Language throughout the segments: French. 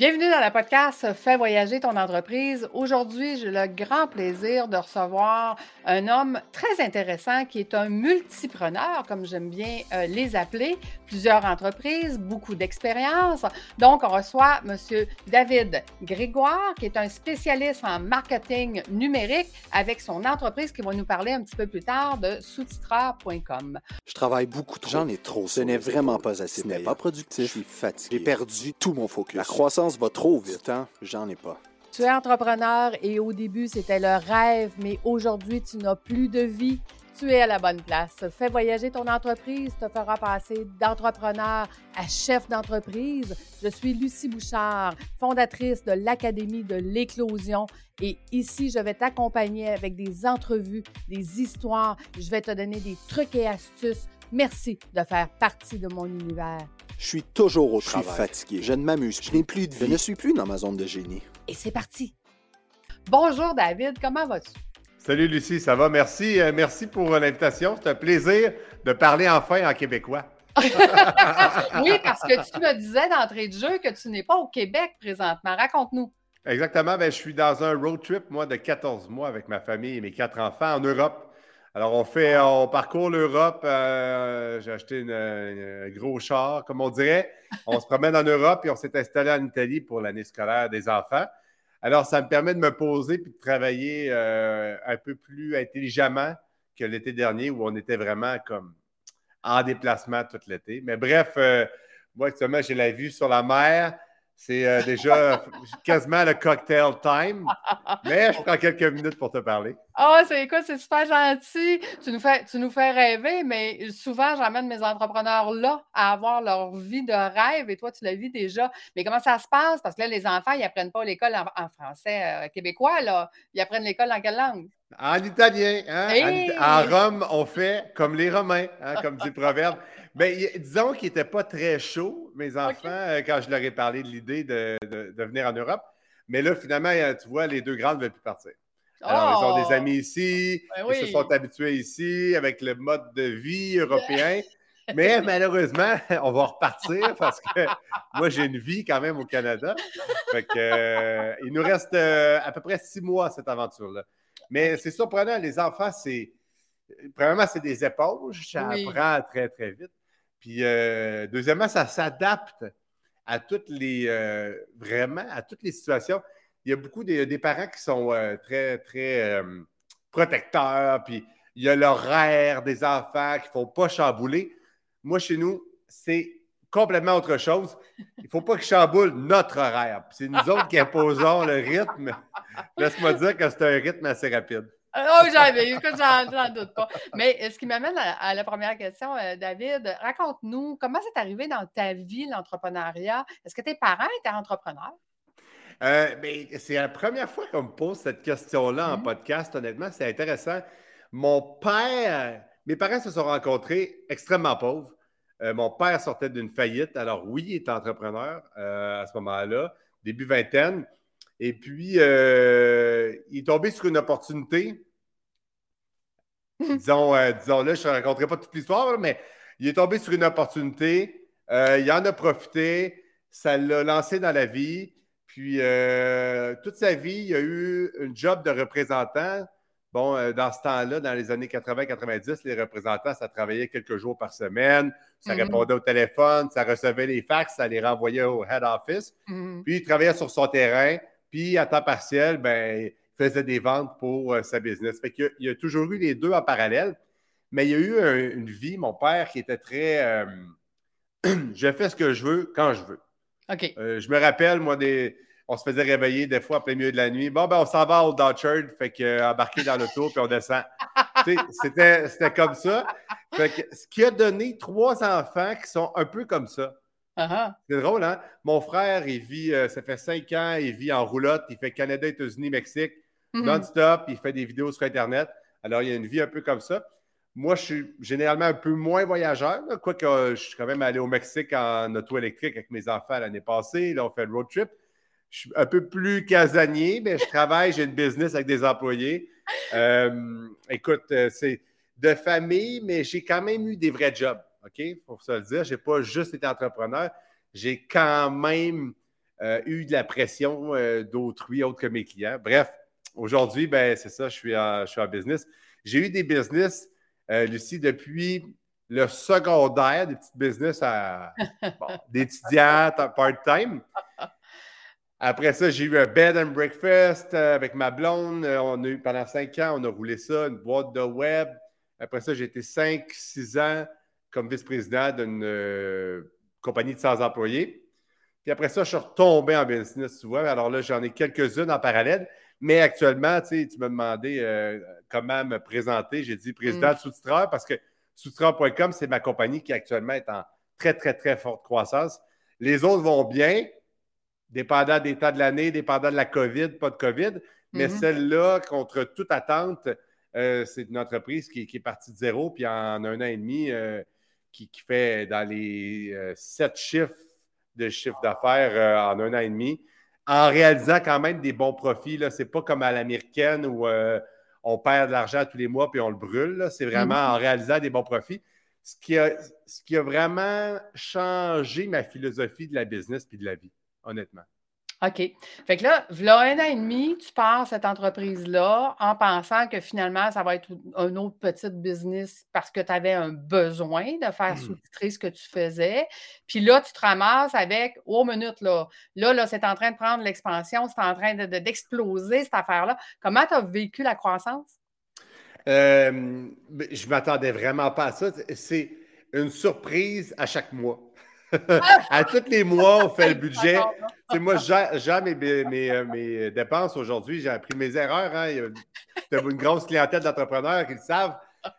Bienvenue dans le podcast Fais voyager ton entreprise. Aujourd'hui, j'ai le grand plaisir de recevoir un homme très intéressant qui est un multipreneur, comme j'aime bien euh, les appeler, plusieurs entreprises, beaucoup d'expérience. Donc, on reçoit M. David Grégoire, qui est un spécialiste en marketing numérique avec son entreprise qui va nous parler un petit peu plus tard de soutitreur.com. Je travaille beaucoup trop. J'en ai trop. Ce n'est vraiment pas assez. Ce n'est pas productif. Je suis fatigué. J'ai perdu tout mon focus. La croissance va trop vite. Hein? J'en ai pas. Tu es entrepreneur et au début, c'était le rêve, mais aujourd'hui, tu n'as plus de vie. Tu es à la bonne place. Fais voyager ton entreprise, te fera passer d'entrepreneur à chef d'entreprise. Je suis Lucie Bouchard, fondatrice de l'Académie de l'éclosion. Et ici, je vais t'accompagner avec des entrevues, des histoires. Je vais te donner des trucs et astuces. Merci de faire partie de mon univers. Je suis toujours au travail. Je suis fatigué. Je ne m'amuse. Je n'ai plus de vie. Je ne suis plus dans ma zone de génie. Et c'est parti. Bonjour David, comment vas-tu? Salut Lucie, ça va? Merci. Euh, merci pour l'invitation. C'est un plaisir de parler enfin en québécois. oui, parce que tu me disais d'entrée de jeu que tu n'es pas au Québec présentement. Raconte-nous. Exactement. Ben, je suis dans un road trip, moi, de 14 mois avec ma famille et mes quatre enfants en Europe. Alors, on fait, on parcourt l'Europe. Euh, j'ai acheté un gros char, comme on dirait. On se promène en Europe et on s'est installé en Italie pour l'année scolaire des enfants. Alors, ça me permet de me poser puis de travailler euh, un peu plus intelligemment que l'été dernier où on était vraiment comme en déplacement tout l'été. Mais bref, euh, moi, actuellement, j'ai la vue sur la mer. C'est euh, déjà quasiment le cocktail time, mais je prends quelques minutes pour te parler. Ah, c'est quoi, c'est super gentil. Tu nous, fais, nous fais rêver, mais souvent, j'amène mes entrepreneurs là à avoir leur vie de rêve et toi, tu la vis déjà. Mais comment ça se passe? Parce que là, les enfants, ils n'apprennent pas l'école en, français euh, québécois, là. Ils apprennent l'école en quelle langue? En italien. Hein? En, Rome, on fait comme les Romains, hein, comme dit le proverbe. Ben, disons qu'ils n'étaient pas très chauds, mes enfants, euh, quand je leur ai parlé de l'idée de, venir en Europe. Mais là, finalement, tu vois, les deux grandes ne veulent plus partir. Alors, ils ont des oh! amis ici, ben ils se sont habitués ici avec le mode de vie européen. Mais malheureusement, on va repartir parce que moi, j'ai une vie quand même au Canada. Fait que, euh, il nous reste euh, à peu près six mois cette aventure-là. Mais c'est surprenant, les enfants, c'est. Premièrement, c'est des épaules, ça apprend très, très vite. Puis, euh, deuxièmement, ça s'adapte à toutes les. Euh, vraiment, à toutes les situations. Il y a beaucoup des parents qui sont euh, très, très protecteurs, puis il y a l'horaire des enfants qu'il ne faut pas chambouler. Moi, chez nous, c'est complètement autre chose. Il ne faut pas qu'ils chamboulent notre horaire. C'est nous autres qui imposons le rythme. Laisse-moi dire que c'est un rythme assez rapide. Oh, j'avais, écoute, j'en doute pas. Mais ce qui m'amène à, la première question, euh, David, raconte-nous comment c'est arrivé dans ta vie, l'entrepreneuriat? Est-ce que tes parents étaient entrepreneurs? Euh, ben, c'est la première fois qu'on me pose cette question-là en mmh. podcast, honnêtement, c'est intéressant. Mon père, mes parents se sont rencontrés extrêmement pauvres. Euh, mon père sortait d'une faillite. Alors, oui, il était entrepreneur à ce moment-là, début vingtaine. Et puis, euh, il est tombé sur une opportunité. disons, euh, disons là, je ne raconterai pas toute l'histoire, mais il est tombé sur une opportunité. Euh, il en a profité. Ça l'a lancé dans la vie. Puis, toute sa vie, il a eu un job de représentant. Bon, dans ce temps-là, dans les années 80-90, les représentants, ça travaillait quelques jours par semaine. Ça mm-hmm. répondait au téléphone, ça recevait les fax, ça les renvoyait au head office. Mm-hmm. Puis, il travaillait sur son terrain. Puis à temps partiel, ben, il faisait des ventes pour euh, sa business. Fait qu'il il a toujours eu les deux en parallèle. Mais il y a eu une vie, mon père, qui était très euh, je fais ce que je veux quand je veux. OK. Euh, je me rappelle, moi, des, on se faisait réveiller des fois en plein milieu de la nuit. Bon, ben, on s'en va au Dutchard, fait que embarqué dans l'auto, puis on descend. c'était, c'était comme ça. Fait que, ce qui a donné trois enfants qui sont un peu comme ça. Uh-huh. C'est drôle, hein? Mon frère, il vit, euh, ça fait cinq ans, il vit en roulotte, il fait Canada, États-Unis, Mexique, mm-hmm. non-stop, il fait des vidéos sur Internet. Alors, il y a une vie un peu comme ça. Moi, je suis généralement un peu moins voyageur, quoique euh, je suis quand même allé au Mexique en auto électrique avec mes enfants l'année passée. Là, on fait le road trip. Je suis un peu plus casanier, mais je travaille, j'ai une business avec des employés. Euh, écoute, c'est de famille, mais j'ai quand même eu des vrais jobs. OK? Pour se le dire, je n'ai pas juste été entrepreneur, j'ai quand même eu de la pression d'autrui, autre que mes clients. Bref, aujourd'hui, ben, c'est ça, je suis, en, business. J'ai eu des business, Lucie, depuis le secondaire, des petits business à, d'étudiants part-time. Après ça, j'ai eu un bed and breakfast euh, avec ma blonde. Euh, on a eu, pendant cinq ans, on a roulé ça, une boîte de web. Après ça, j'ai été cinq, six ans comme vice-président d'une euh, compagnie de 100 employés. Puis après ça, je suis retombé en business, tu vois. Alors là, j'en ai quelques-unes en parallèle. Mais actuellement, tu sais, tu m'as demandé comment me présenter. J'ai dit président mm. de sous-titreur parce que sous-titreur.com, c'est ma compagnie qui actuellement est en très, très, très forte croissance. Les autres vont bien, dépendant des temps de l'année, dépendant de la COVID, pas de COVID. Mais mhm. celle-là, contre toute attente, euh, c'est une entreprise qui, est partie de zéro, puis en un an et demi, euh, qui, fait dans les euh, sept chiffres de chiffre d'affaires en un an et demi, en réalisant quand même des bons profits. Ce n'est pas comme à l'américaine où on perd de l'argent tous les mois puis on le brûle. C'est vraiment mhm. en réalisant des bons profits. Ce qui, a, ce qui a vraiment changé ma philosophie de la business puis de la vie honnêtement. OK. Fait que là, voilà un an et demi, tu pars cette entreprise-là en pensant que finalement, ça va être un autre petit business parce que tu avais un besoin de faire mmh. sous-titrer ce que tu faisais. Puis là, tu te ramasses avec, oh, minute, là, là, là c'est en train de prendre l'expansion, c'est en train d'exploser cette affaire-là. Comment tu as vécu la croissance? Euh, ben, je ne m'attendais vraiment pas à ça. C'est une surprise à chaque mois. à tous les mois, on fait le budget. moi, j'ai mes, euh, mes, dépenses aujourd'hui. J'ai appris mes erreurs. Hein. Il y a une grosse clientèle d'entrepreneurs qui le savent.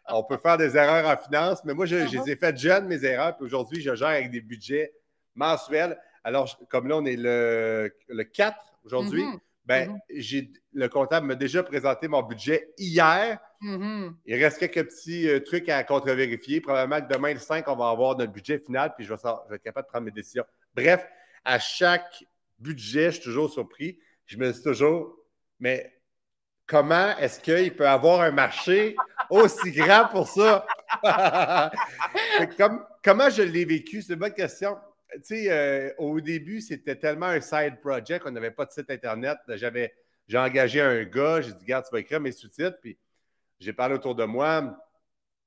On peut faire des erreurs en finance, mais moi, je, les ai faites jeunes, mes erreurs. Puis aujourd'hui, je gère avec des budgets mensuels. Alors, comme là, on est le, le 4 aujourd'hui. Mm-hmm. Ben, mm-hmm. le comptable m'a déjà présenté mon budget hier. Mm-hmm. Il reste quelques petits euh, trucs à contre-vérifier. Probablement que demain, le 5, on va avoir notre budget final, puis je vais, être capable de prendre mes décisions. Bref, à chaque budget, je suis toujours surpris. Je me dis toujours, mais comment est-ce qu'il peut avoir un marché aussi grand pour ça? comment je l'ai vécu? C'est une bonne question tu sais, euh, au début, c'était tellement un side project, on n'avait pas de site Internet. J'avais, j'ai engagé un gars, j'ai dit, regarde, tu vas écrire mes sous-titres, puis j'ai parlé autour de moi.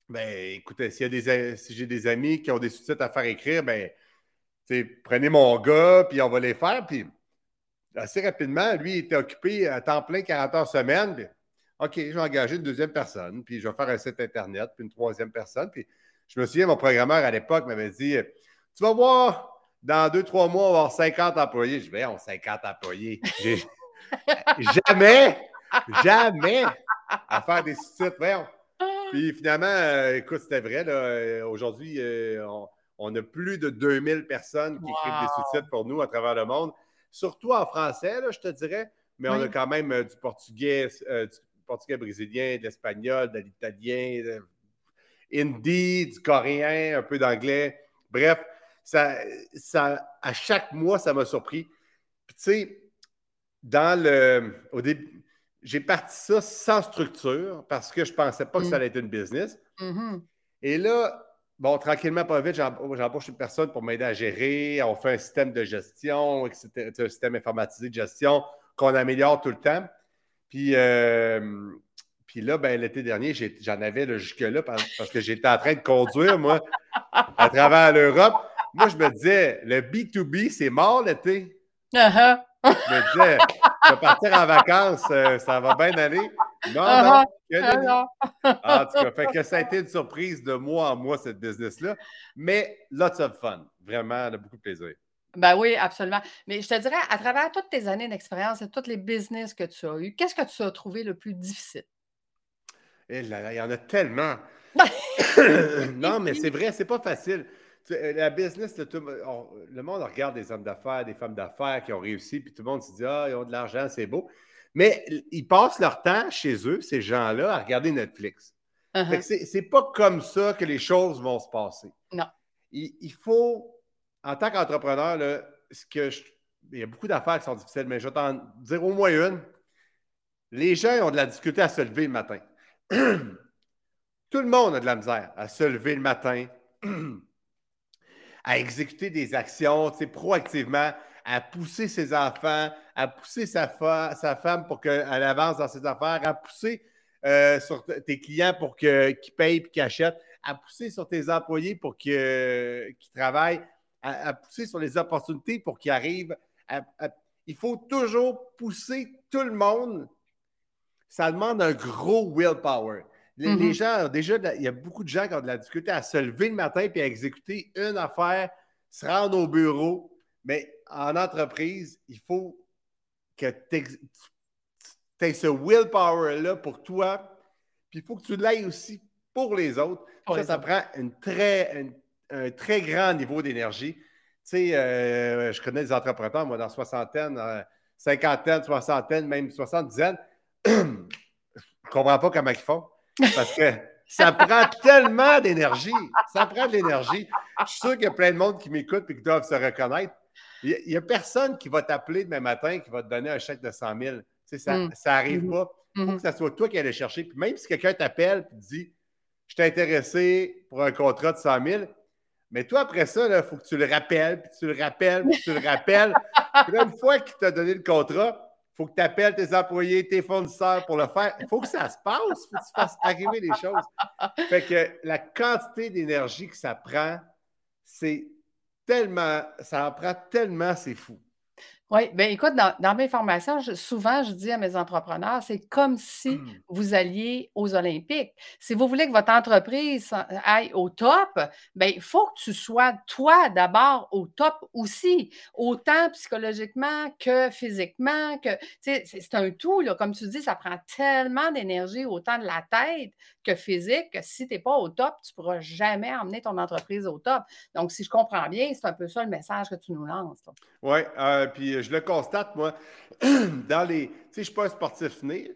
Ben, écoutez, s'il y a des, si j'ai des amis qui ont des sous-titres à faire écrire, ben, prenez mon gars, puis on va les faire. Puis assez rapidement, lui, il était occupé à temps plein, 40 heures semaine. OK, je vais engager une deuxième personne, puis je vais faire un site Internet, puis une troisième personne. Puis je me souviens, mon programmeur à l'époque m'avait dit Tu vas voir, dans deux, trois mois, on va avoir 50 employés. Je vais, on 50 employés. jamais, jamais à faire des sites. Voyons. Puis finalement, euh, écoute, c'était vrai. Euh, aujourd'hui, euh, on, a plus de 2000 personnes qui écrivent des sous-titres pour nous à travers le monde. Surtout en français, je te dirais. Mais on a quand même du portugais, du portugais brésilien, de l'espagnol, de l'italien, de hindi, du coréen, un peu d'anglais. Bref, ça, ça, à chaque mois, ça m'a surpris. Puis, tu sais, dans le. Au début, j'ai parti ça sans structure parce que je ne pensais pas que ça mm. allait être une business. Mm-hmm. Et là, bon, tranquillement, pas vite, j'embauche une personne pour m'aider à gérer. On fait un système de gestion, etc., un système informatisé de gestion qu'on améliore tout le temps. Puis, euh, puis là, ben, l'été dernier, j'en avais jusque-là parce que j'étais en train de conduire, moi, à travers l'Europe. Moi, je me disais, le B2B, c'est mort l'été. Uh-huh. Je me disais, je vais partir en vacances, euh, ça va bien aller. Non, uh-huh. non. En tout cas, fait que ça a été une surprise de mois en mois, cette business-là. Mais lots of fun. Vraiment, on a beaucoup de plaisir. Ben oui, absolument. Mais je te dirais, à travers toutes tes années d'expérience et tous les business que tu as eus, qu'est-ce que tu as trouvé le plus difficile? Eh il y en a tellement. non, mais c'est vrai, c'est pas facile. La business, le monde regarde des hommes d'affaires, des femmes d'affaires qui ont réussi, puis tout le monde se dit Ah, ils ont de l'argent, c'est beau. Mais ils passent leur temps chez eux, ces gens-là, à regarder Netflix. Uh-huh. C'est pas comme ça que les choses vont se passer. Non. Il, faut, en tant qu'entrepreneur, ce que il y a beaucoup d'affaires qui sont difficiles, mais je vais t'en dire au moins une. Les gens ont de la difficulté à se lever le matin. Tout le monde a de la misère à se lever le matin. à exécuter des actions proactivement, à pousser ses enfants, à pousser sa, sa femme pour qu'elle avance dans ses affaires, à pousser euh, sur tes clients pour qu'ils payent et qu'ils achètent, à pousser sur tes employés pour qu'ils travaillent, à, pousser sur les opportunités pour qu'ils arrivent. il faut toujours pousser tout le monde. Ça demande un gros willpower. Les, mm-hmm. gens, déjà, il y a beaucoup de gens qui ont de la difficulté à se lever le matin et à exécuter une affaire, se rendre au bureau. Mais en entreprise, il faut que tu aies ce willpower-là pour toi. Puis il faut que tu l'aies aussi pour les autres. ça, ça prend une très, un très grand niveau d'énergie. Tu sais, euh, je connais des entrepreneurs, moi, dans soixantaine, euh, cinquantaine, soixantaine, même soixante-dizaine. je ne comprends pas comment ils font. Parce que ça prend tellement d'énergie. Ça prend de l'énergie. Je suis sûr qu'il y a plein de monde qui m'écoute et qui doivent se reconnaître. Il n'y a, personne qui va t'appeler demain matin qui va te donner un chèque de 100 000. ça n'arrive mm. pas. Il faut mm-hmm. que ce soit toi qui le chercher. Puis même si quelqu'un t'appelle et te dit Je suis intéressé pour un contrat de 100 000, mais toi, après ça, il faut que tu le rappelles, puis tu le rappelles, puis tu le rappelles. puis une fois qu'il t'a donné le contrat, faut que tu appelles tes employés, tes fournisseurs pour le faire. Il faut que ça se passe, il faut que tu fasses arriver les choses. Fait que la quantité d'énergie que ça prend, c'est tellement, ça en prend tellement, c'est fou. Oui, bien écoute, dans, mes formations, souvent, je dis à mes entrepreneurs, c'est comme si mmh. vous alliez aux Olympiques. Si vous voulez que votre entreprise aille au top, bien, il faut que tu sois, toi, d'abord, au top aussi, autant psychologiquement que physiquement, que, c'est un tout, là. Comme tu dis, ça prend tellement d'énergie, autant de la tête que physique, que si tu n'es pas au top, tu ne pourras jamais emmener ton entreprise au top. Donc, si je comprends bien, c'est un peu ça le message que tu nous lances. Oui, euh, puis je le constate, moi, dans les. Tu sais, je ne suis pas un sportif né,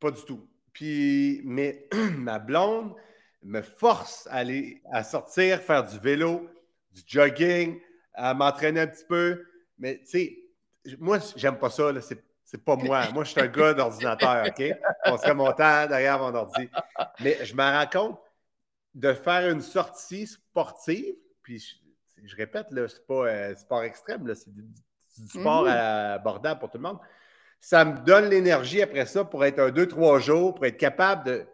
pas du tout. Puis, mais ma blonde me force à aller à sortir, faire du vélo, du jogging, à m'entraîner un petit peu. Mais tu sais, moi, j'aime pas ça. C'est, c'est pas moi. Moi, je suis un gars d'ordinateur, OK? On serait mon temps derrière mon ordi. Mais je me rends compte de faire une sortie sportive, puis je, répète, là, c'est pas euh, sport extrême, là, c'est du sport mhm. abordable pour tout le monde. Ça me donne l'énergie après ça pour être un deux, trois jours, pour être capable de,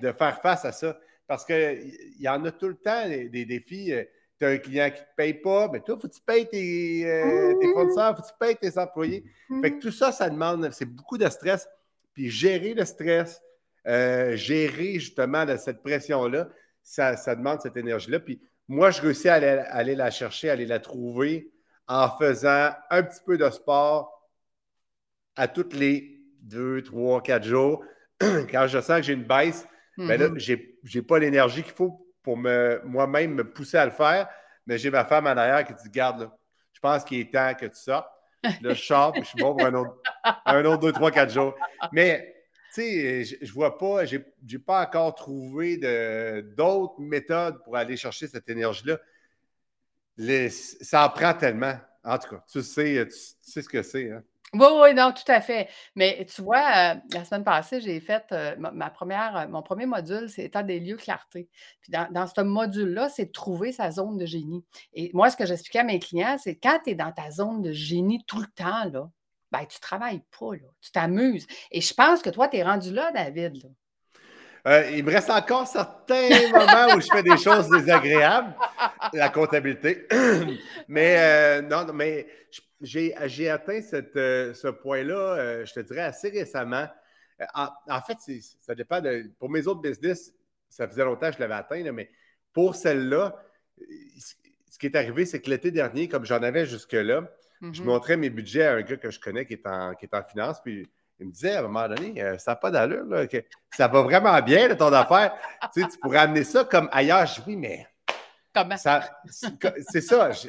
de faire face à ça. Parce qu'il y en a tout le temps des, défis. Euh, tu as un client qui ne te paye pas, mais toi, il faut que tu payes tes, euh, tes fournisseurs, il faut que tu payes tes employés. Fait que tout ça, ça demande, c'est beaucoup de stress. Puis gérer le stress, euh, gérer justement cette pression-là, ça, demande cette énergie-là. Puis moi, je réussis à aller, la chercher, à aller la trouver en faisant un petit peu de sport à toutes les deux, trois, quatre jours. Quand je sens que j'ai une baisse, ben là, mm-hmm. je n'ai pas l'énergie qu'il faut pour moi-même me pousser à le faire. Mais j'ai ma femme en arrière qui dit Garde, je pense qu'il est temps que tu sortes. Là, je sors, puis je suis bon pour un autre, un autre deux, trois, quatre jours. Mais, tu sais, je, ne vois pas, j'ai pas encore trouvé d'autres méthodes pour aller chercher cette énergie-là ça en prend tellement. En tout cas, tu sais, tu, sais ce que c'est. Hein? Oui, oui, non, tout à fait. Mais tu vois, euh, la semaine passée, j'ai fait euh, ma, première, euh, mon premier module, c'est état des lieux clarté. Puis dans, ce module-là, c'est trouver sa zone de génie. Et moi, ce que j'expliquais à mes clients, c'est quand tu es dans ta zone de génie tout le temps, là, ben, tu ne travailles pas, tu t'amuses. Et je pense que toi, tu es rendu là, David. Euh, il me reste encore certains moments où je fais des choses désagréables, la comptabilité. mais euh, non, mais j'ai atteint euh, ce point-là, je te dirais, assez récemment. En, fait, ça dépend de. Pour mes autres business, ça faisait longtemps que je l'avais atteint, mais pour celle-là, ce qui est arrivé, c'est que l'été dernier, comme j'en avais jusque-là, je mm-hmm. montrais mes budgets à un gars que je connais qui est en, qui est en finance, puis il me disait à un moment donné, euh, ça n'a pas d'allure, que ça va vraiment bien, ton affaire. tu, sais, tu pourrais amener ça comme ailleurs. Je dis, oui, mais. Comment? C'est ça. Je,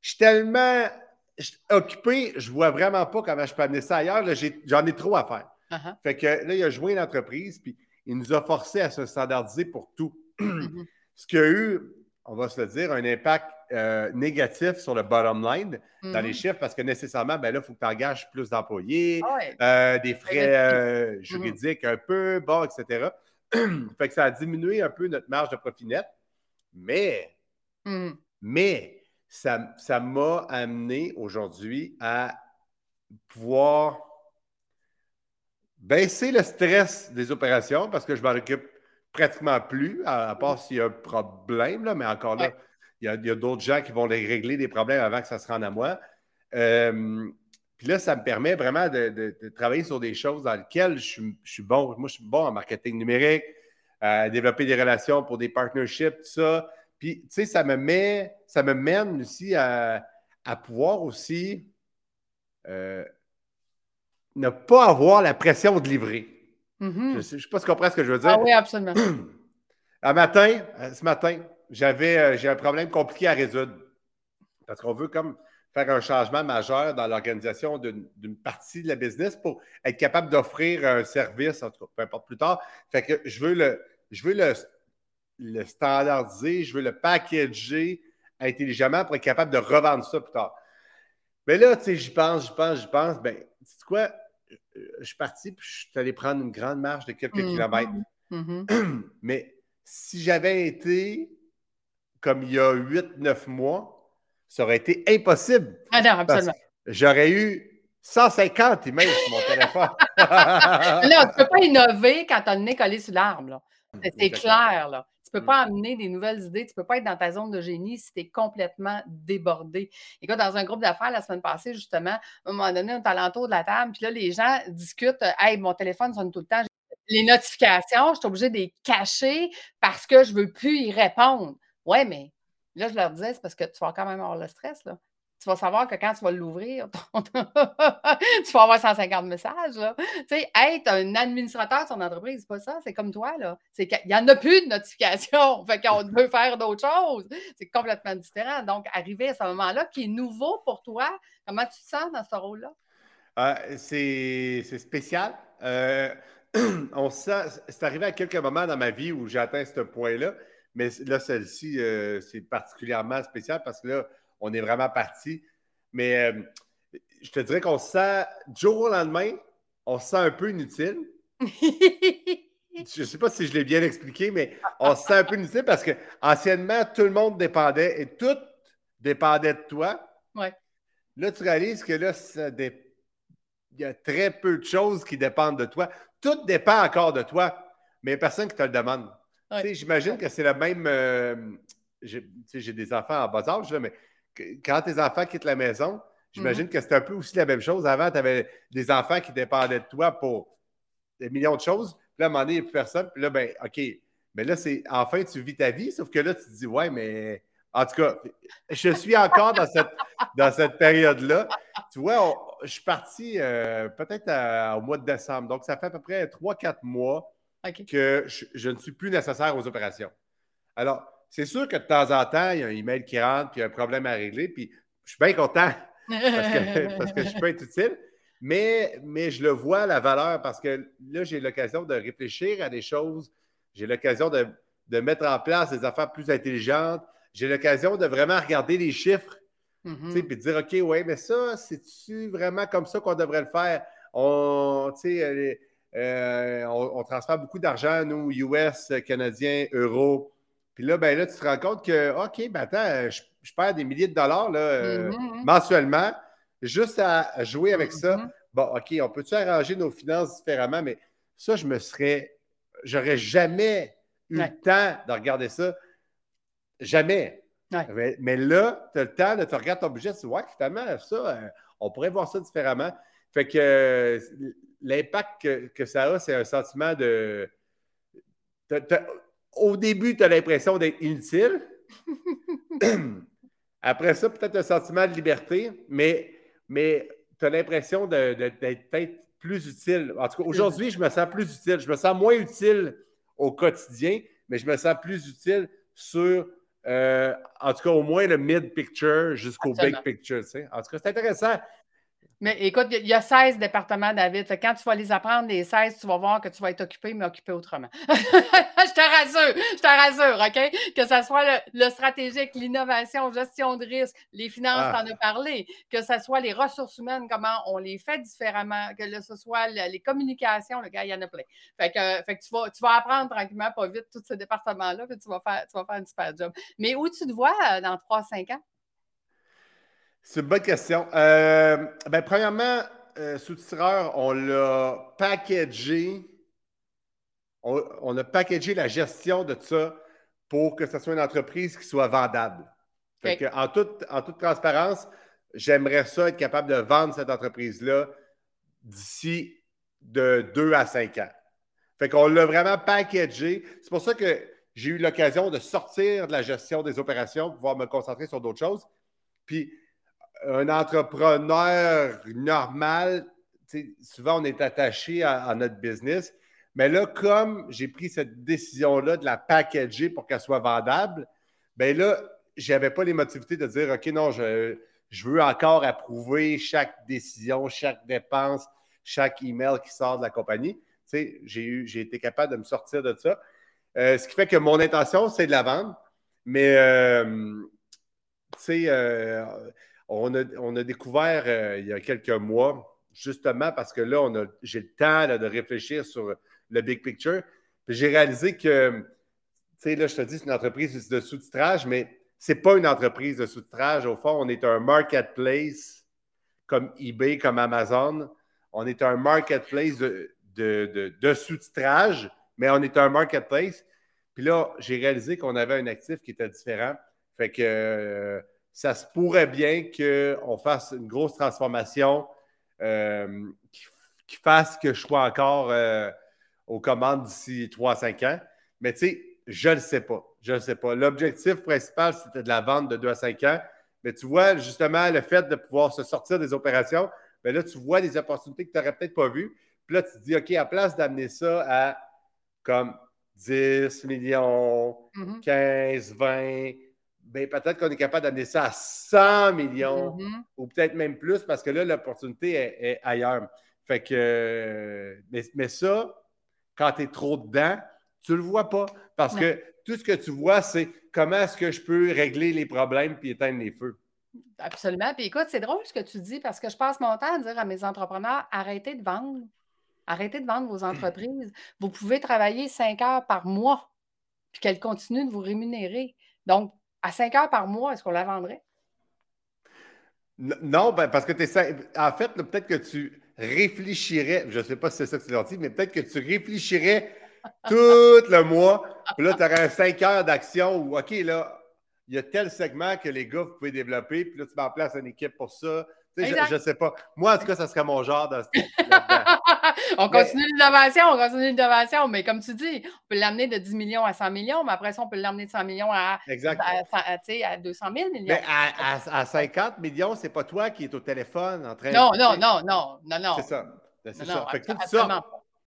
suis tellement occupé, je ne vois vraiment pas comment je peux amener ça ailleurs. J'en ai, trop à faire. Uh-huh. Fait que là, il a joué une entreprise, puis il nous a forcé à se standardiser pour tout. Mm-hmm. Ce qui a eu, on va se le dire, un impact euh, négatif sur le bottom line dans les mm-hmm. chiffres parce que nécessairement, ben là, il faut que tu engages plus d'employés, ah euh, des frais euh, mm-hmm. juridiques un peu, bon, etc. fait que ça a diminué un peu notre marge de profit net. Mais, mm-hmm. mais, ça m'a amené aujourd'hui à pouvoir baisser le stress des opérations parce que je m'en occupe pratiquement plus, à, part s'il y a un problème, là, mais encore là, il y a, d'autres gens qui vont les régler des problèmes avant que ça se rende à moi. Euh, puis là, ça me permet vraiment de, travailler sur des choses dans lesquelles je suis, bon. Moi, je suis bon en marketing numérique, à développer des relations pour des partnerships, tout ça. Puis, tu sais, ça me met, ça me mène aussi à, pouvoir aussi euh, ne pas avoir la pression de livrer. Mm-hmm. Je ne sais, pas si tu comprends ce que je veux dire. Ah oui, absolument. un matin, euh, ce matin, j'avais euh, j'ai un problème compliqué à résoudre. Parce qu'on veut comme faire un changement majeur dans l'organisation d'une partie de la business pour être capable d'offrir un service, en tout cas, peu importe plus tard. Fait que je veux le, je veux le, le standardiser, je veux le packager intelligemment pour être capable de revendre ça plus tard. Mais là, tu sais, j'y pense, j'y pense, j'y pense. Ben, tu sais quoi? Je suis parti, puis je suis allé prendre une grande marche de quelques mm-hmm. kilomètres. Mm-hmm. Mais si j'avais été comme il y a 8-9 mois, ça aurait été impossible. Ah non, absolument. J'aurais eu 150 emails sur mon téléphone. non, tu ne peux pas innover quand tu as le nez collé sur l'arbre. C'est clair, là ne peux pas mmh. amener des nouvelles idées, tu ne peux pas être dans ta zone de génie si tu es complètement débordé. Écoute, dans un groupe d'affaires la semaine passée, justement, à un moment donné, on est alentour de la table, puis là, les gens discutent Hey, mon téléphone sonne tout le temps. Les notifications, je suis obligée de les cacher parce que je ne veux plus y répondre. Ouais, mais là, je leur disais, c'est parce que tu vas quand même avoir le stress. Là tu vas savoir que quand tu vas l'ouvrir, tu vas avoir 150 messages. Tu sais, être un administrateur de son entreprise, c'est pas ça. C'est comme toi. là. C'est qu'il n'y en a plus de notifications. Fait qu'on veut faire d'autres choses. C'est complètement différent. Donc, arriver à ce moment-là qui est nouveau pour toi, comment tu te sens dans ce rôle-là? Euh, c'est spécial. Euh, on c'est arrivé à quelques moments dans ma vie où j'ai atteint ce point-là, mais là, celle-ci, euh, c'est particulièrement spécial parce que là, on est vraiment parti. Mais euh, je te dirais qu'on se sent, du jour au lendemain, on se sent un peu inutile. je ne sais pas si je l'ai bien expliqué, mais on se sent un peu inutile parce que anciennement, tout le monde dépendait et tout dépendait de toi. Ouais. Là, tu réalises que là, il y a très peu de choses qui dépendent de toi. Tout dépend encore de toi, mais il n'y a personne qui te le demande. J'imagine que c'est la même. Euh, j'ai des enfants en bas âge, mais quand tes enfants quittent la maison, j'imagine mhm. que c'est un peu aussi la même chose. Avant, tu avais des enfants qui dépendaient de toi pour des millions de choses. Puis là, à un moment donné, il n'y a plus personne. Puis là, ben, OK. Mais là, c'est enfin, tu vis ta vie. Sauf que là, tu te dis, ouais, mais en tout cas, je suis encore dans cette, dans cette période-là. Tu vois, je suis parti euh, peut-être au mois de décembre. Donc, ça fait à peu près 3-4 mois que je, ne suis plus nécessaire aux opérations. Alors, c'est sûr que de temps en temps, il y a un email qui rentre, puis il y a un problème à régler, puis je suis bien content parce que, je peux être utile. Mais, mais je le vois, la valeur, parce que là, j'ai l'occasion de réfléchir à des choses, j'ai l'occasion de, mettre en place des affaires plus intelligentes, j'ai l'occasion de vraiment regarder les chiffres, mm-hmm. puis de dire, OK, oui, mais ça, c'est-tu vraiment comme ça qu'on devrait le faire? On, euh, euh, on, on transfère beaucoup d'argent, nous, US, Canadiens, euros. Puis là, ben là, tu te rends compte que, OK, ben attends, je, perds des milliers de dollars là, euh, mm-hmm. mensuellement juste à jouer avec ça. Mm-hmm. Bon, OK, on peut-tu arranger nos finances différemment? Mais ça, je me serais. J'aurais jamais eu le temps de regarder ça. Jamais. Mais, là, tu as le temps de te regarder ton budget. Tu dis, ouais, finalement, ça, euh, on pourrait voir ça différemment. Fait que euh, l'impact que, que, ça a, c'est un sentiment de au début, tu as l'impression d'être inutile. Après ça, peut-être un sentiment de liberté, mais, mais tu as l'impression d'être peut-être plus utile. En tout cas, aujourd'hui, je me sens plus utile. Je me sens moins utile au quotidien, mais je me sens plus utile sur, euh, en tout cas, au moins le mid-picture jusqu'au big picture. En tout cas, c'est intéressant. Mais écoute, il y a 16 départements, David. quand tu vas les apprendre, les 16, tu vas voir que tu vas être occupé, mais occupé autrement. je te rassure, je te rassure, OK? Que ce soit le, stratégique, l'innovation, gestion de risque, les finances, ah. tu en as parlé, que ce soit les ressources humaines, comment on les fait différemment, que ce soit les communications, le gars, il y en a plein. Fait que, fait que tu, vas, tu vas apprendre tranquillement, pas vite, tous ces départements-là, puis tu vas, faire, tu vas faire un super job. Mais où tu te vois euh, dans 3-5 ans? C'est une bonne question. Euh, ben, premièrement, euh, sous-titreur, on l'a packagé. On, a packagé la gestion de ça pour que ce soit une entreprise qui soit vendable. en, toute, en toute transparence, j'aimerais ça être capable de vendre cette entreprise-là d'ici de 2 à 5 ans. Fait qu'on l'a vraiment packagé. C'est pour ça que j'ai eu l'occasion de sortir de la gestion des opérations pour pouvoir me concentrer sur d'autres choses. Puis, un entrepreneur normal, souvent on est attaché à, notre business. Mais là, comme j'ai pris cette décision-là de la packager pour qu'elle soit vendable, bien là, je n'avais pas les motivités de dire OK, non, je, je veux encore approuver chaque décision, chaque dépense, chaque email qui sort de la compagnie. J'ai, j'ai été capable de me sortir de ça. Euh, ce qui fait que mon intention, c'est de la vendre. Mais, euh, tu sais, euh, on, a, découvert il y a quelques mois, justement parce que là, j'ai le temps de réfléchir sur le big picture. j'ai réalisé que, tu sais, là, je te dis, c'est une entreprise de sous-titrage, mais ce n'est pas une entreprise de sous-titrage. Au fond, on est un marketplace comme eBay, comme Amazon. On est un marketplace de, de sous-titrage mais on est un marketplace. Puis là, j'ai réalisé qu'on avait un actif qui était différent. Fait que euh, ça se pourrait bien qu'on fasse une grosse transformation euh, qui, fasse que je sois encore euh, aux commandes d'ici 3 à 5 ans. Mais tu sais, je ne le sais pas. Je ne le sais pas. L'objectif principal, c'était de la vente de 2 à 5 ans. Mais tu vois, justement, le fait de pouvoir se sortir des opérations, bien là, tu vois des opportunités que tu n'aurais peut-être pas vues. Puis là, tu te dis, OK, à place d'amener ça à comme 10 millions, 15, 20, ben, peut-être qu'on est capable d'amener ça à 100 millions mm-hmm. ou peut-être même plus parce que là, l'opportunité est, ailleurs. Fait que, mais, ça, quand tu es trop dedans, tu ne le vois pas parce que tout ce que tu vois, c'est comment est-ce que je peux régler les problèmes puis éteindre les feux. Absolument. Puis écoute, c'est drôle ce que tu dis parce que je passe mon temps à dire à mes entrepreneurs arrêtez de vendre. Arrêtez de vendre vos entreprises. Vous pouvez travailler cinq heures par mois, puis qu'elles continuent de vous rémunérer. Donc, à cinq heures par mois, est-ce qu'on la vendrait? Non, ben, parce que tu es. En fait, peut-être que tu réfléchirais, je ne sais pas si c'est ça que tu leur dis, mais peut-être que tu réfléchirais tout le mois. Puis là, tu aurais cinq heures d'action où, OK, là, il y a tel segment que les gars, vous pouvez développer, puis là, tu mets en place une équipe pour ça. Je ne sais pas. Moi, en tout cas, ça serait mon genre de. on continue l'innovation, on continue l'innovation, mais comme tu dis, on peut l'amener de 10 millions à 100 millions, mais après ça, on peut l'amener de 100 millions à, à, 200 000 millions. Mais à, 50 millions, c'est pas toi qui es au téléphone en train non, de. Non, non, non, non, non. C'est ça. C'est ça. Fait que tout ça,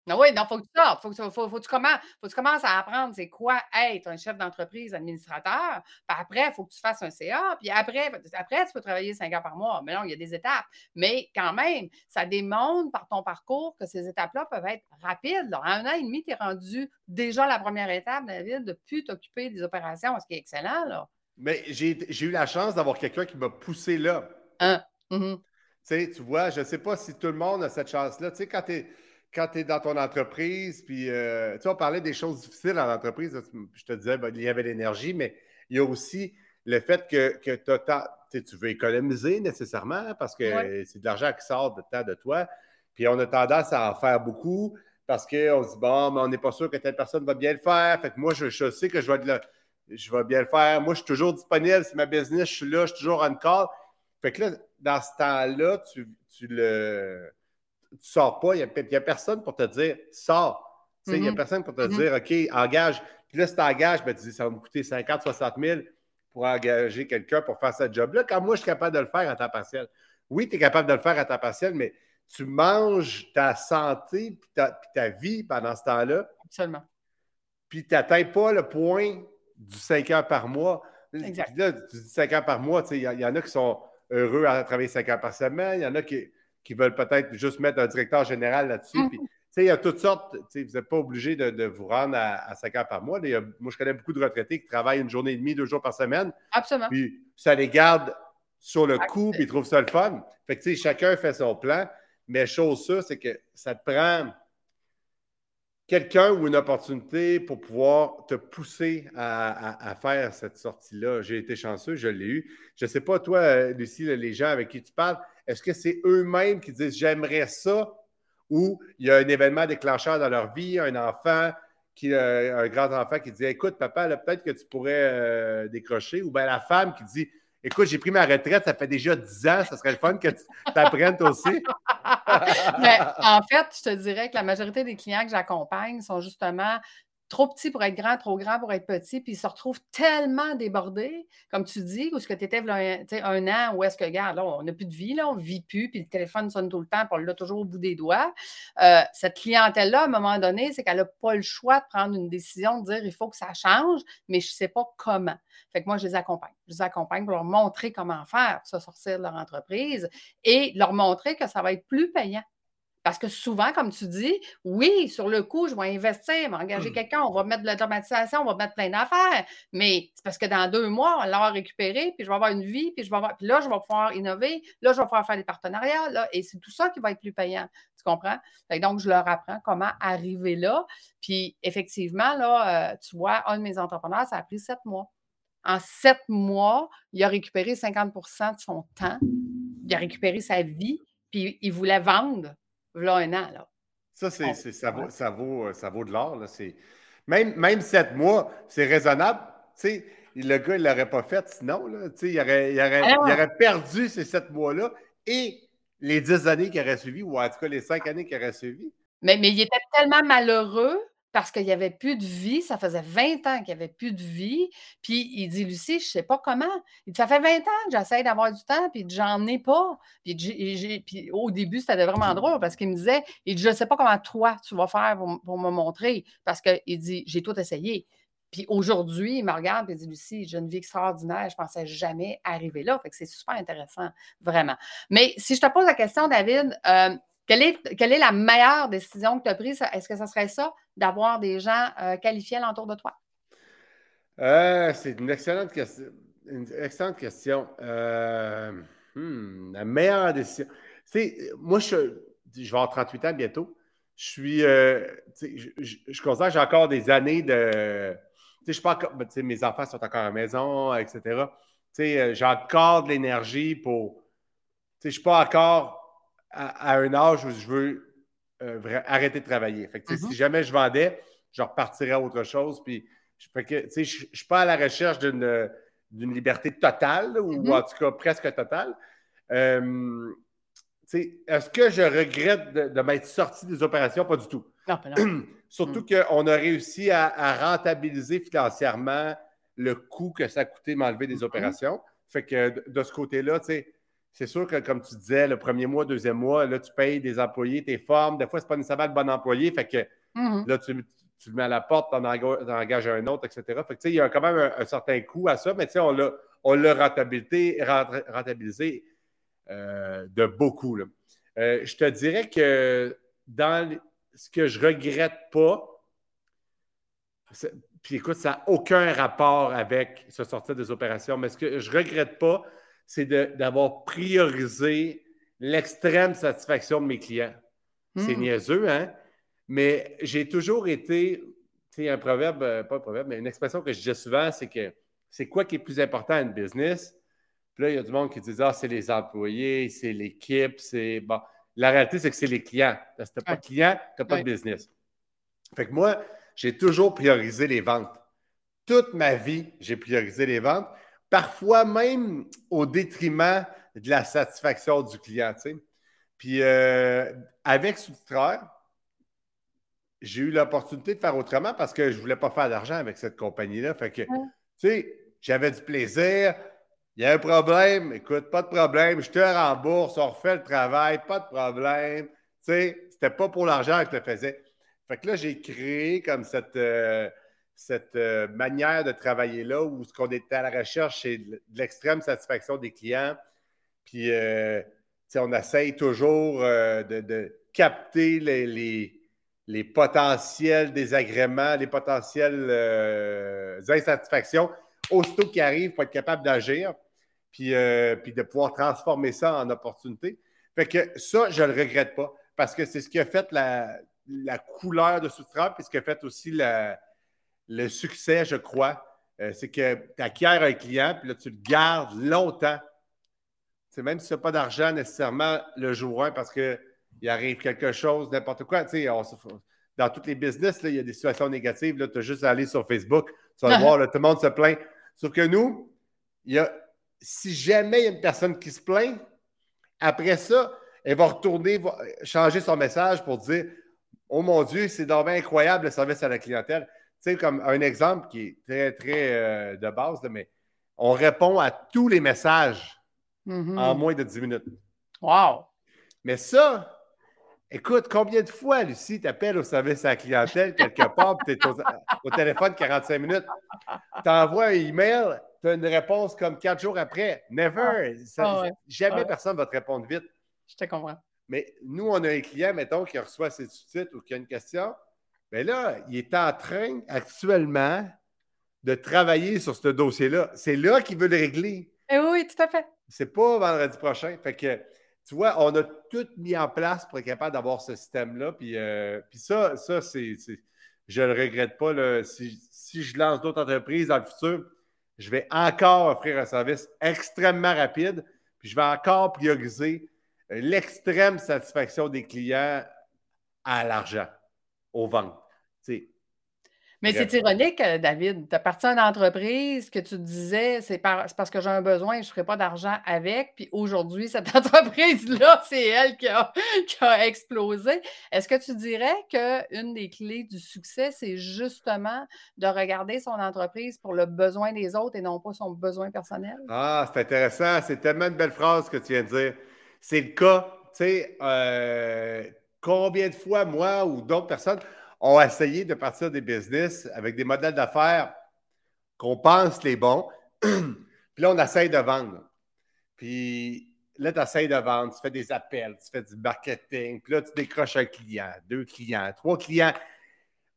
non, oui, non, faut que tu sortes. Faut que, faut, faut, tu commences, faut que tu commences à apprendre c'est quoi être un chef d'entreprise administrateur. Puis après, il faut que tu fasses un CA. Puis après, après, tu peux travailler cinq heures par mois. Mais non, il y a des étapes. Mais quand même, ça démontre par ton parcours que ces étapes-là peuvent être rapides. En un an et demi, tu es rendu déjà la première étape, David, de ne plus t'occuper des opérations, ce qui est excellent. Là. Mais j'ai eu la chance d'avoir quelqu'un qui m'a poussé là. Hein? Mm-hmm. Tu vois, je ne sais pas si tout le monde a cette chance-là. Tu sais, quand tu es quand tu es dans ton entreprise, puis euh, tu sais, on parlait des choses difficiles dans l'entreprise, je te disais, ben, il y avait l'énergie, mais il y a aussi le fait que, que tu veux économiser nécessairement parce que c'est de l'argent qui sort de temps de toi. Puis on a tendance à en faire beaucoup parce qu'on se dit, bon, mais on n'est pas sûr que telle personne va bien le faire. Fait que moi, je, sais que je vais, je vais bien le faire. Moi, je suis toujours disponible. C'est ma business, je suis là, je suis toujours en call. Fait que là, dans ce temps-là, tu, tu le tu sors pas, il n'y a, personne pour te dire sors. Il n'y a mm-hmm. personne pour te mm-hmm. dire OK, engage. Puis là, si tu engages, ben, tu dis ça va me coûter 50, 60 000 pour engager quelqu'un pour faire ce job-là. Quand moi, je suis capable de le faire à temps partiel. Oui, tu es capable de le faire à temps partiel, mais tu manges ta santé et ta, vie pendant ce temps-là. Absolument. Puis tu n'atteins pas le point du 5 heures par mois. Exact. Là, tu dis 5 heures par mois, il y, y, en a qui sont heureux à travailler 5 heures par semaine, il y en a qui qui veulent peut-être juste mettre un directeur général là-dessus. Mm. il y a toutes sortes. Vous n'êtes pas obligé de, vous rendre à, 5 heures par mois. moi, je connais beaucoup de retraités qui travaillent une journée et demie, deux jours par semaine. Absolument. Puis ça les garde sur le coup, puis ils trouvent ça le fun. Fait que, chacun fait son plan. Mais chose ça, c'est que ça te prend. quelqu'un ou une opportunité pour pouvoir te pousser à, faire cette sortie-là. J'ai été chanceux, je l'ai eu. Je ne sais pas, toi, Lucie, les gens avec qui tu parles, est-ce que c'est eux-mêmes qui disent j'aimerais ça? Ou il y a un événement déclencheur dans leur vie, un enfant, qui, euh, un grand enfant qui dit Écoute, papa, peut-être que tu pourrais euh, décrocher, ou bien la femme qui dit Écoute, j'ai pris ma retraite, ça fait déjà 10 ans, ça serait le fun que tu apprennes aussi. Mais, en fait, je te dirais que la majorité des clients que j'accompagne sont justement trop petits pour être grands, trop grands pour être petits, puis ils se retrouvent tellement débordés, comme tu dis, où ce que tu étais un, un, an, où est-ce que, regarde, là, on n'a plus de vie, là, on ne vit plus, puis le téléphone sonne tout le temps, puis on l'a toujours au bout des doigts. Euh, cette clientèle-là, à un moment donné, c'est qu'elle n'a pas le choix de prendre une décision, de dire il faut que ça change, mais je ne sais pas comment. Fait que moi, je les accompagne. Je les accompagne pour leur montrer comment faire pour se sortir de leur entreprise et leur montrer que ça va être plus payant parce que souvent, comme tu dis, oui, sur le coup, je vais investir, je vais engager mmh. quelqu'un, on va mettre de l'automatisation, on va mettre plein d'affaires. Mais c'est parce que dans deux mois, on l'aura récupéré, puis je vais avoir une vie, puis, je vais avoir, puis là, je vais pouvoir innover, là, je vais pouvoir faire des partenariats, là, et c'est tout ça qui va être plus payant. Tu comprends? donc, je leur apprends comment arriver là. Puis, effectivement, là, euh, tu vois, un de mes entrepreneurs, ça a pris sept mois. En sept mois, il a récupéré 50% de son temps, il a récupéré sa vie, puis il voulait vendre là un an. Là. Ça, c'est, ça, vaut, ça, vaut, ça vaut de l'or. Même, même sept mois, c'est raisonnable. le gars, il ne l'aurait pas fait sinon. Là, il, aurait, il, aurait, il aurait perdu ces sept mois-là et les dix années qui auraient suivi, ou en tout cas les cinq années qui auraient suivi. Mais, mais il était tellement malheureux parce qu'il n'y avait plus de vie. Ça faisait 20 ans qu'il n'y avait plus de vie. Puis il dit, Lucie, je ne sais pas comment. Il dit, ça fait 20 ans que j'essaie d'avoir du temps, puis j'en ai pas. Puis, au début, c'était vraiment drôle parce qu'il me disait, il je ne sais pas comment toi, tu vas faire pour, me montrer. Parce qu'il dit, j'ai tout essayé. Puis aujourd'hui, il me regarde et dit Lucie, j'ai une vie extraordinaire, je ne pensais jamais arriver là. Fait que c'est super intéressant, vraiment. Mais si je te pose la question, David, euh, quelle est, la meilleure décision que tu as prise? Est-ce que ce serait ça, d'avoir des gens euh, qualifiés alentour de toi? Euh, c'est une excellente question. Excellente question. Euh, hmm, la meilleure décision. moi, je, je vais avoir 38 ans bientôt. Je suis. je, considère que j'ai encore des années de. Ben, mes enfants sont encore à la maison, etc. J'ai encore de l'énergie pour. Je ne suis pas encore à, un âge où je veux euh, arrêter de travailler. Fait que, Si mm-hmm. jamais je vendais, je repartirais à autre chose. Puis, je ne suis pas à la recherche d'une liberté totale, ou mm-hmm. en tout cas presque totale. Euh, est-ce que je regrette de, m'être sorti des opérations? Pas du tout. Non, non. Surtout mm. qu'on a réussi à, rentabiliser financièrement le coût que ça a coûté m'enlever des mm-hmm. opérations. Fait que de, ce côté-là, tu sais, c'est sûr que, comme tu disais, le premier mois, deuxième mois, là, tu payes des employés, tes formes. Des fois, ce n'est pas nécessairement le bon employé. Fait que mm-hmm. là, tu, le mets à la porte, tu en, engages un autre, etc. Fait que, il y a quand même un, certain coût à ça, mais on l'a, on l'a rentabilisé, rentabilisé euh, de beaucoup. Euh, je te dirais que dans ce que je regrette pas, puis écoute, ça n'a aucun rapport avec se sortir des opérations, mais ce que je regrette pas, c'est d'avoir priorisé l'extrême satisfaction de mes clients. C'est hmm. niaiseux, hein? Mais j'ai toujours été, tu sais, un proverbe, euh, pas un proverbe, mais une expression que je dis souvent, c'est que c'est quoi qui est plus important à une business? Puis là, il y a du monde qui dit Ah, c'est les employés, c'est l'équipe, c'est. Bon. La réalité, c'est que c'est les clients. Si tu n'as pas de clients, tu n'as pas de business. Fait que moi, j'ai toujours priorisé les ventes. Toute ma vie, j'ai priorisé les ventes parfois même au détriment de la satisfaction du client. Puis euh, avec Soustraire, j'ai eu l'opportunité de faire autrement parce que je ne voulais pas faire d'argent avec cette compagnie-là. Fait que, tu sais, j'avais du plaisir. Il y a un problème, écoute, pas de problème, je te rembourse, on refait le travail, pas de problème. Tu sais, c'était pas pour l'argent que je le faisais. Fait que là, j'ai créé comme cette, euh, cette euh, manière de travailler là où ce qu'on était à la recherche, c'est de l'extrême satisfaction des clients. Puis, euh, on essaye toujours euh, de, capter les, potentiels désagréments, les potentielles insatisfactions aussitôt qu'ils arrivent pour être capable d'agir, puis, de pouvoir transformer ça en opportunité. Fait que ça, je ne le regrette pas parce que c'est ce qui a fait la, la couleur de Soutra, puis ce qui a fait aussi le succès, je crois, euh, c'est que tu acquiers un client, puis là, tu le gardes longtemps. C'est même si tu n'as pas d'argent nécessairement le jour 1 parce qu'il arrive quelque chose, n'importe quoi. dans tous les business, il y a des situations négatives. Tu as juste à aller sur Facebook, tu vas voir, tout le monde se plaint. Sauf que nous, y a, si jamais il y a une personne qui se plaint, après ça, elle va retourner, changer son message pour dire Oh mon Dieu, c'est dommage incroyable le service à la clientèle. Tu sais, comme un exemple qui est très, très euh, de base, mais on répond à tous les messages mm-hmm. en moins de 10 minutes. Wow! Mais ça, écoute, combien de fois, Lucie, tu appelles au service à la clientèle quelque part, tu es au, téléphone 45 minutes, tu envoies un email, tu as une réponse comme quatre jours après. Never! Ah. Ah jamais personne ne va te répondre vite. Je te comprends. Mais nous, on a un client, mettons, qui reçoit ses sous-titres ou qui a une question. Bien là, il est en train actuellement de travailler sur ce dossier-là. C'est là, qu'il veut le régler. Eh oui, tout à fait. C'est pas vendredi prochain. Fait que, tu vois, on a tout mis en place pour être capable d'avoir ce système-là. Puis, euh, puis ça, ça c'est, je ne le regrette pas. Si, si, je lance d'autres entreprises dans le futur, je vais encore offrir un service extrêmement rapide. Puis je vais encore prioriser l'extrême satisfaction des clients à l'argent, aux ventes. Mais c'est ironique, euh, David. Tu appartiens à une entreprise que tu disais, c'est parce que j'ai un besoin, je ne ferai pas d'argent avec. Puis aujourd'hui, cette entreprise-là, c'est elle qui a, explosé. Est-ce que tu dirais qu'une des clés du succès, c'est justement de regarder son entreprise pour le besoin des autres et non pas son besoin personnel? Ah, c'est intéressant. C'est tellement une belle phrase que tu viens de dire. C'est le cas. Tu sais, euh, combien de fois, moi ou d'autres personnes, ont essayé de partir des business avec des modèles d'affaires qu'on pense les bons. puis là, on essaye de vendre. Puis là, tu essayes de vendre, tu fais des appels, tu fais du marketing. Puis là, tu décroches un client, deux clients, trois clients.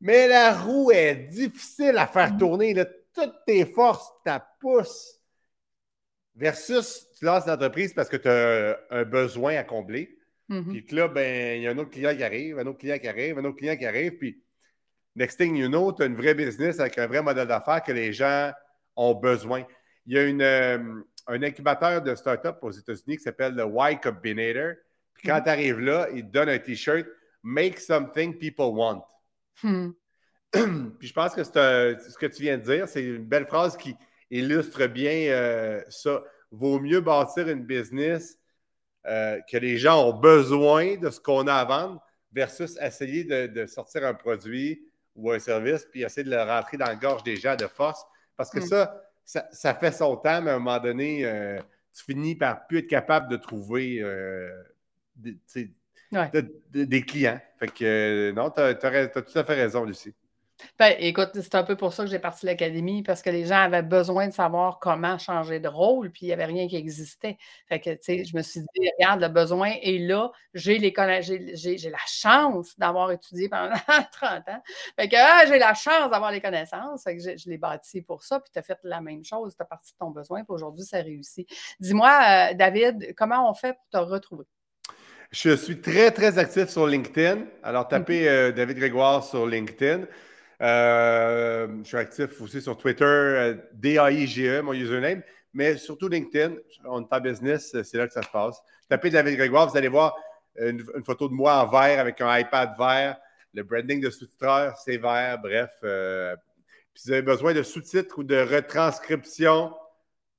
Mais la roue est difficile à faire tourner. Toutes tes forces, ta pousse. Versus, tu lances l'entreprise parce que tu as un besoin à combler. Mm-hmm. Puis là, ben, il y a un autre client qui arrive, un autre client qui arrive, un autre client qui arrive. Puis, next thing you know, tu as une vraie business avec un vrai modèle d'affaires que les gens ont besoin. Il y a une, euh, un incubateur de start-up aux États-Unis qui s'appelle le Y Combinator. Puis quand mm-hmm. tu arrives là, il te donne un T-shirt Make something people want. Hmm. Puis je pense que ce que tu viens de dire, c'est une belle phrase qui illustre bien euh, ça. Vaut mieux bâtir une business euh, que les gens ont besoin de ce qu'on a à vendre versus essayer de, sortir un produit ou un service puis essayer de le rentrer dans la gorge des gens de force. Parce que hmm. ça, ça, fait son temps, mais à un moment donné, euh, tu finis par plus être capable de trouver euh, des, clients. Fait que non, tu as, tout à fait raison, Lucie. Ben, écoute, c'est un peu pour ça que j'ai parti l'académie, parce que les gens avaient besoin de savoir comment changer de rôle, puis il n'y avait rien qui existait. Fait que, tu sais, je me suis dit, regarde, le besoin est là, j'ai les j'ai la chance d'avoir étudié pendant 30 ans. Fait que ah, j'ai la chance d'avoir les connaissances. Fait que je, l'ai bâti pour ça, puis tu as fait la même chose, tu as parti de ton besoin, puis aujourd'hui, ça réussit. Dis-moi, euh, David, comment on fait pour te retrouver? Je suis très, très actif sur LinkedIn. Alors, tapez mm-hmm. euh, David Grégoire sur LinkedIn. Euh, je suis actif aussi sur Twitter, euh, D-A-I-G-E, mon username, mais surtout LinkedIn. On est en business, c'est là que ça se passe. Tapez David Grégoire, vous allez voir une, photo de moi en vert avec un iPad vert. Le branding de sous-titreur, c'est vert. Bref, euh, si vous avez besoin de sous-titres ou de retranscription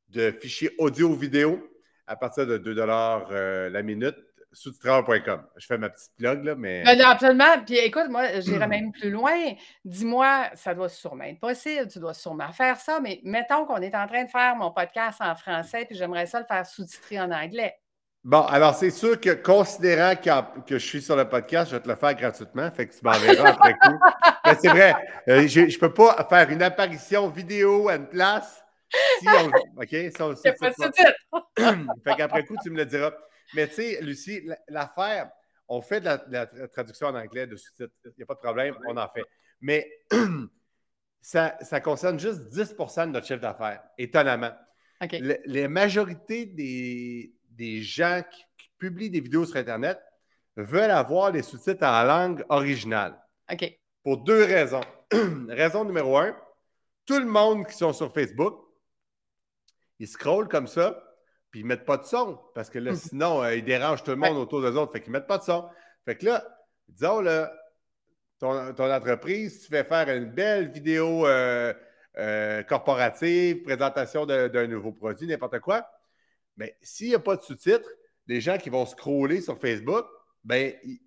de fichiers audio-vidéo à partir de 2 la minute, sous-titreur.com. Je fais ma petite blog, là, mais. Ben, absolument. Puis écoute, moi, j'irai même plus loin. Dis-moi, ça doit sûrement être possible, tu dois sûrement faire ça, mais mettons qu'on est en train de faire mon podcast en français, puis j'aimerais ça le faire sous-titrer en anglais. Bon, alors c'est sûr que considérant que, je suis sur le podcast, je vais te le faire gratuitement, fait que tu m'enverras après coup. Mais c'est vrai, euh, je ne peux pas faire une apparition vidéo à une place si on. OK? Si on, pas fait qu'après coup, tu me le diras. Mais tu sais, Lucie, l'affaire, on fait de la, traduction en anglais de sous-titres. Il n'y a pas de problème, on en fait. Mais ça, concerne juste 10% de notre chiffre d'affaires, étonnamment. la majorité des, gens qui, publient des vidéos sur Internet veulent avoir les sous-titres en langue originale. OK. Pour deux raisons. Raison numéro un, tout le monde qui sont sur Facebook, ils scrollent comme ça, puis ils ne mettent pas de son, parce que là, mhm. sinon, euh, ils dérangent tout le monde autour d'eux autres, fait qu'ils ne mettent pas de son. Fait que là, disons, là, ton, entreprise, tu fais faire une belle vidéo euh, euh, corporative, présentation d'un nouveau produit, n'importe quoi, mais s'il n'y a pas de sous-titres, les gens qui vont scroller sur Facebook, ben, ils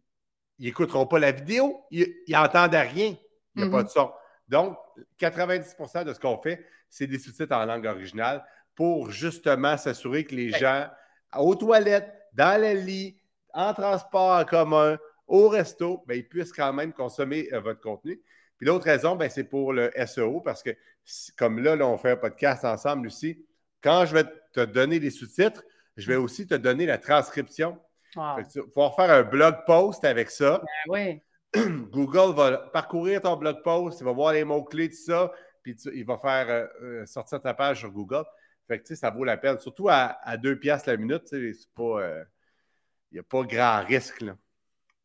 n'écouteront pas la vidéo, ils n'entendent rien, il n'y a pas mhm. de son. Donc, 90% de ce qu'on fait, c'est des sous-titres en langue originale pour justement s'assurer que les gens, aux toilettes, dans le lit, en transport en commun, au resto, ben, ils puissent quand même consommer euh, votre contenu. Puis l'autre raison, ben, c'est pour le SEO, parce que comme là, là, on fait un podcast ensemble, Lucie, quand je vais te donner les sous-titres, je vais aussi te donner la transcription. tu vas pouvoir faire un blog post avec ça. Ben Google va parcourir ton blog post, il va voir les mots-clés, de ça, puis il va faire euh, euh, sortir ta page sur Google. Fait que, ça vaut la peine. Surtout à, à 2 piastres la minute, c'est pas. Euh, il n'y a pas grand risque. Là.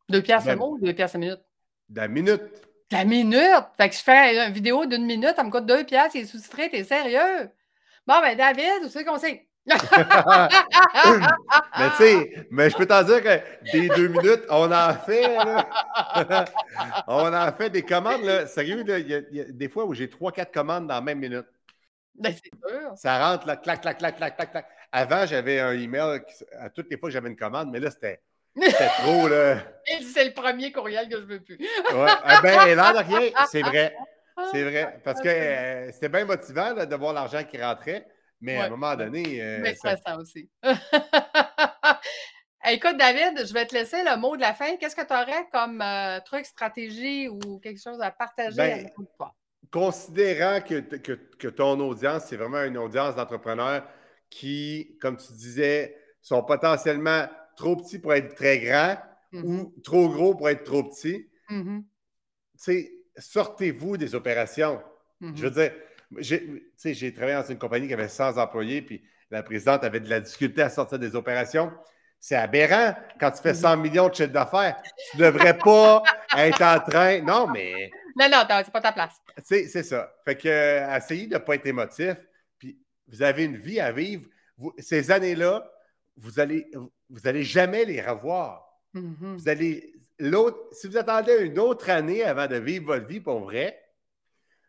2 piastres le mot ou 2 piastres la minute? La minute. La minute? Fait que je fais une vidéo d'une minute, ça me coûte 2 piastres, il est sous-titré, t'es sérieux? Bon, ben David, vous savez qu'on sait. mais tu sais, mais je peux t'en dire que des deux minutes, on en fait. on en fait des commandes. Là. Sérieux, il y, a des fois où j'ai trois, quatre commandes dans la même minute. Ben, c'est sûr. Ça rentre là, clac, clac, clac, clac, clac, clac. Avant, j'avais un email à toutes les fois que j'avais une commande, mais là, c'était. trop, là. c'est le premier courriel que je veux plus. ouais. Eh ben, là, de rien, c'est vrai. C'est vrai. Parce que euh, c'était bien motivant de voir l'argent qui rentrait. Mais à un moment donné. Euh, mais ça... ça aussi. Écoute, David, je vais te laisser le mot de la fin. Qu'est-ce que tu aurais comme euh, truc, stratégie ou quelque chose à partager ben, avec toi? Considérant que, que, ton audience, c'est vraiment une audience d'entrepreneurs qui, comme tu disais, sont potentiellement trop petits pour être très grands ou mm-hmm. trop gros pour être trop petits, mm sortez-vous des opérations. Je mm-hmm. veux dire, j'ai travaillé dans une compagnie qui avait 100 employés, puis la présidente avait de la difficulté à sortir des opérations. C'est aberrant quand tu fais 100 mhm. millions de chiffre d'affaires. Tu ne devrais pas être en train. Non, mais. Non, non, c'est pas ta place. C'est ça. Fait que, euh, essayez de ne pas être émotif. Puis, vous avez une vie à vivre. ces années-là, vous allez, vous allez jamais les revoir. Mhm. Vous allez. L'autre, si vous attendez une autre année avant de vivre votre vie pour vrai,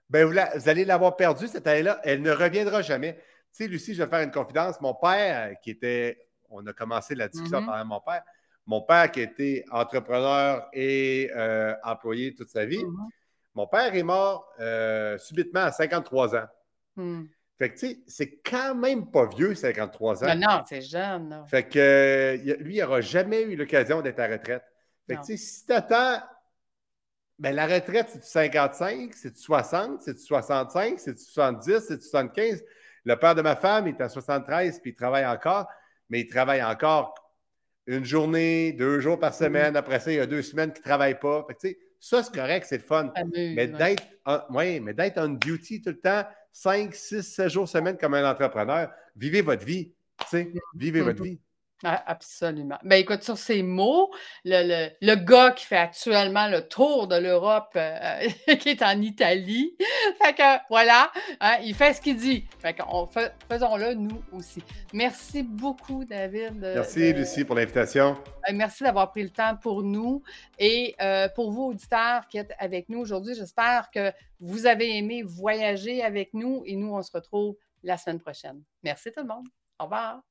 ben vous, allez l'avoir perdue cette année-là. Elle ne reviendra jamais. Tu sais, Lucie, je vais faire une confidence. Mon père, euh, qui était, on a commencé la discussion mm-hmm. par mon père, mon père qui était entrepreneur et euh, employé toute sa vie, mm-hmm. Mon père est mort euh, subitement à 53 ans. Mm. Fait que, tu sais, c'est quand même pas vieux, 53 ans. Non, non, c'est jeune. Fait que lui, il n'aura jamais eu l'occasion d'être à retraite. Fait que, tu sais, si tu attends ben, la retraite, c'est-tu 55, c'est-tu 60, c'est-tu 65, c'est-tu 70, c'est-tu 75? Le père de ma femme est à 73 puis il travaille encore, mais il travaille encore une journée, deux jours par semaine. Après ça, il y a deux semaines qu'il ne travaille pas. Fait que, ça, c'est correct, c'est le fun. mais d'être ouais, mais d'être on duty tout le temps, 5, 6, 7 jours semaine comme un entrepreneur, vivez votre vie. Vivez votre vie. Ah, absolument. Ben écoute, sur ces mots, le, le, gars qui fait actuellement le tour de l'Europe, euh, qui est en Italie, fait que voilà, hein, il fait ce qu'il dit. Fait qu'on faisons-le nous aussi. Merci beaucoup, David. Merci, Lucie, pour l'invitation. Ben, merci d'avoir pris le temps pour nous. Et euh, pour vous, auditeurs qui êtes avec nous aujourd'hui, j'espère que vous avez aimé voyager avec nous et nous, on se retrouve la semaine prochaine. Merci tout le monde. Au revoir.